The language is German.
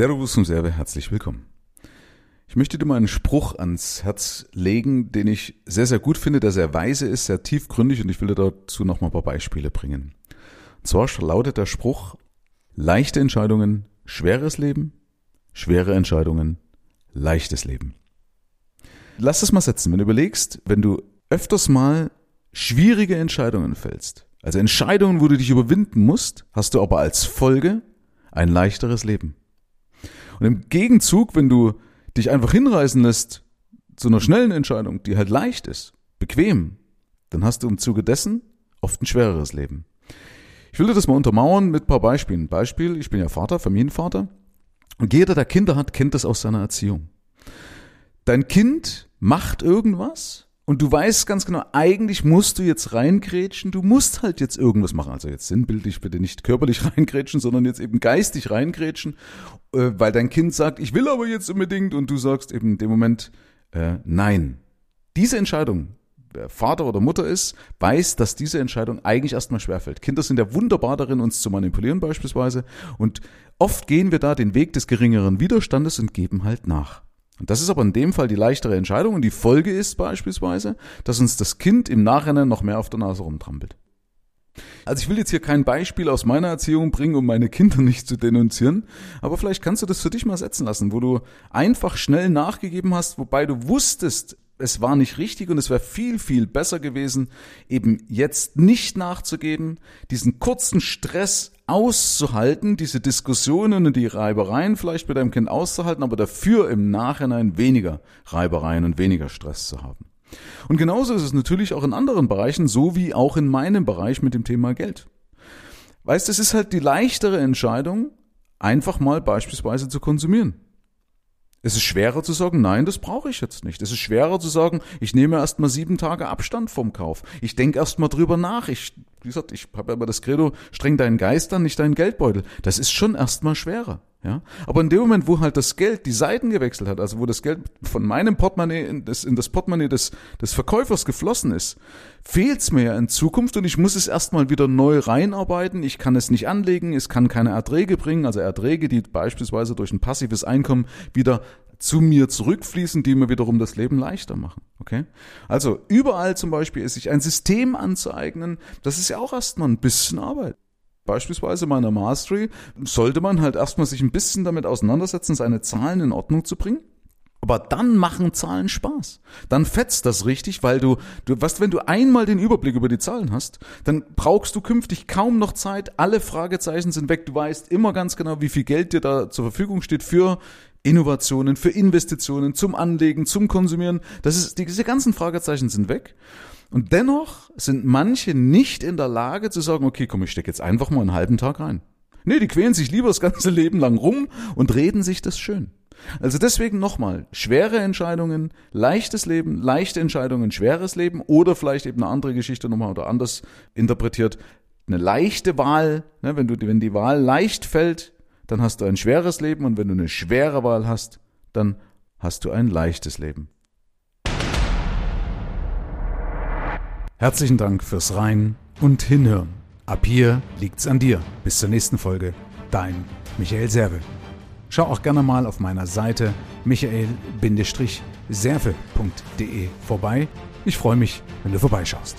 Servus und Serve, herzlich willkommen. Ich möchte dir mal einen Spruch ans Herz legen, den ich sehr, sehr gut finde, der sehr weise ist, sehr tiefgründig und ich will dir dazu noch mal ein paar Beispiele bringen. Und zwar lautet der Spruch, leichte Entscheidungen, schweres Leben, schwere Entscheidungen, leichtes Leben. Lass das mal setzen, wenn du überlegst, wenn du öfters mal schwierige Entscheidungen fällst, also Entscheidungen, wo du dich überwinden musst, hast du aber als Folge ein leichteres Leben. Und im Gegenzug, wenn du dich einfach hinreißen lässt zu einer schnellen Entscheidung, die halt leicht ist, bequem, dann hast du im Zuge dessen oft ein schwereres Leben. Ich will dir das mal untermauern mit ein paar Beispielen. Beispiel, ich bin ja Vater, Familienvater. Und jeder, der Kinder hat, kennt das aus seiner Erziehung. Dein Kind macht irgendwas und du weißt ganz genau, eigentlich musst du jetzt reingrätschen, du musst halt jetzt irgendwas machen. Also jetzt sinnbildlich bitte nicht körperlich reingrätschen, sondern jetzt eben geistig reingrätschen, äh, weil dein Kind sagt, ich will aber jetzt unbedingt und du sagst eben in dem Moment, äh, nein. Diese Entscheidung, wer Vater oder Mutter ist, weiß, dass diese Entscheidung eigentlich erstmal schwerfällt. Kinder sind ja wunderbar darin, uns zu manipulieren beispielsweise und oft gehen wir da den Weg des geringeren Widerstandes und geben halt nach. Und das ist aber in dem Fall die leichtere Entscheidung und die Folge ist beispielsweise, dass uns das Kind im Nachhinein noch mehr auf der Nase rumtrampelt. Also ich will jetzt hier kein Beispiel aus meiner Erziehung bringen, um meine Kinder nicht zu denunzieren, aber vielleicht kannst du das für dich mal setzen lassen, wo du einfach schnell nachgegeben hast, wobei du wusstest, es war nicht richtig und es wäre viel, viel besser gewesen, eben jetzt nicht nachzugeben, diesen kurzen Stress auszuhalten, diese Diskussionen und die Reibereien vielleicht mit deinem Kind auszuhalten, aber dafür im Nachhinein weniger Reibereien und weniger Stress zu haben. Und genauso ist es natürlich auch in anderen Bereichen, so wie auch in meinem Bereich mit dem Thema Geld. Weißt, es ist halt die leichtere Entscheidung, einfach mal beispielsweise zu konsumieren. Es ist schwerer zu sagen, nein, das brauche ich jetzt nicht. Es ist schwerer zu sagen, ich nehme erst mal sieben Tage Abstand vom Kauf. Ich denke erst mal drüber nach. Ich, wie gesagt, ich habe immer das Credo, streng deinen Geist an, nicht deinen Geldbeutel. Das ist schon erst mal schwerer. Ja, aber in dem Moment, wo halt das Geld die Seiten gewechselt hat, also wo das Geld von meinem Portemonnaie in das, in das Portemonnaie des, des Verkäufers geflossen ist, fehlt's mir ja in Zukunft und ich muss es erstmal wieder neu reinarbeiten. Ich kann es nicht anlegen, es kann keine Erträge bringen, also Erträge, die beispielsweise durch ein passives Einkommen wieder zu mir zurückfließen, die mir wiederum das Leben leichter machen. Okay? Also überall zum Beispiel ist sich ein System anzueignen, das ist ja auch erstmal ein bisschen Arbeit beispielsweise meiner Mastery, sollte man halt erstmal sich ein bisschen damit auseinandersetzen, seine Zahlen in Ordnung zu bringen. Aber dann machen Zahlen Spaß. Dann fetzt das richtig, weil du, du, was, wenn du einmal den Überblick über die Zahlen hast, dann brauchst du künftig kaum noch Zeit. Alle Fragezeichen sind weg. Du weißt immer ganz genau, wie viel Geld dir da zur Verfügung steht für Innovationen, für Investitionen, zum Anlegen, zum Konsumieren. Das ist, diese ganzen Fragezeichen sind weg. Und dennoch sind manche nicht in der Lage zu sagen, okay, komm, ich stecke jetzt einfach mal einen halben Tag rein. Nee, die quälen sich lieber das ganze Leben lang rum und reden sich das schön. Also deswegen nochmal, schwere Entscheidungen, leichtes Leben, leichte Entscheidungen, schweres Leben oder vielleicht eben eine andere Geschichte nochmal oder anders interpretiert. Eine leichte Wahl, ne, wenn, du, wenn die Wahl leicht fällt, dann hast du ein schweres Leben und wenn du eine schwere Wahl hast, dann hast du ein leichtes Leben. Herzlichen Dank fürs Rein und Hinhören. Ab hier liegt's an dir. Bis zur nächsten Folge. Dein Michael Serve. Schau auch gerne mal auf meiner Seite michael-serve.de vorbei. Ich freue mich, wenn du vorbeischaust.